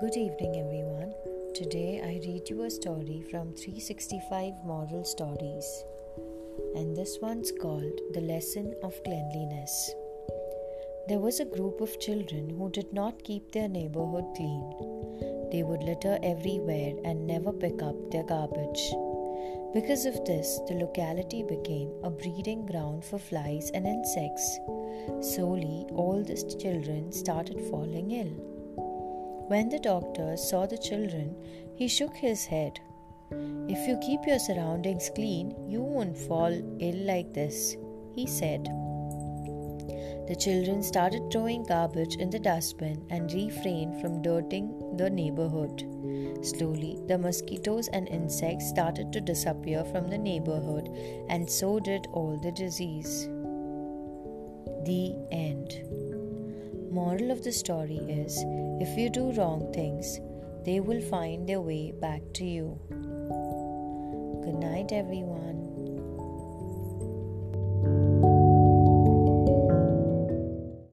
Good evening, everyone. Today I read you a story from 365 Moral Stories, and this one's called The Lesson of Cleanliness. There was a group of children who did not keep their neighborhood clean. They would litter everywhere and never pick up their garbage. Because of this, the locality became a breeding ground for flies and insects. Slowly, all the children started falling ill. When the doctor saw the children, he shook his head. If you keep your surroundings clean, you won't fall ill like this, he said. The children started throwing garbage in the dustbin and refrained from dirtying the neighborhood. Slowly, the mosquitoes and insects started to disappear from the neighborhood, and so did all the disease. The end. Moral of the story is if you do wrong things, they will find their way back to you. Good night, everyone.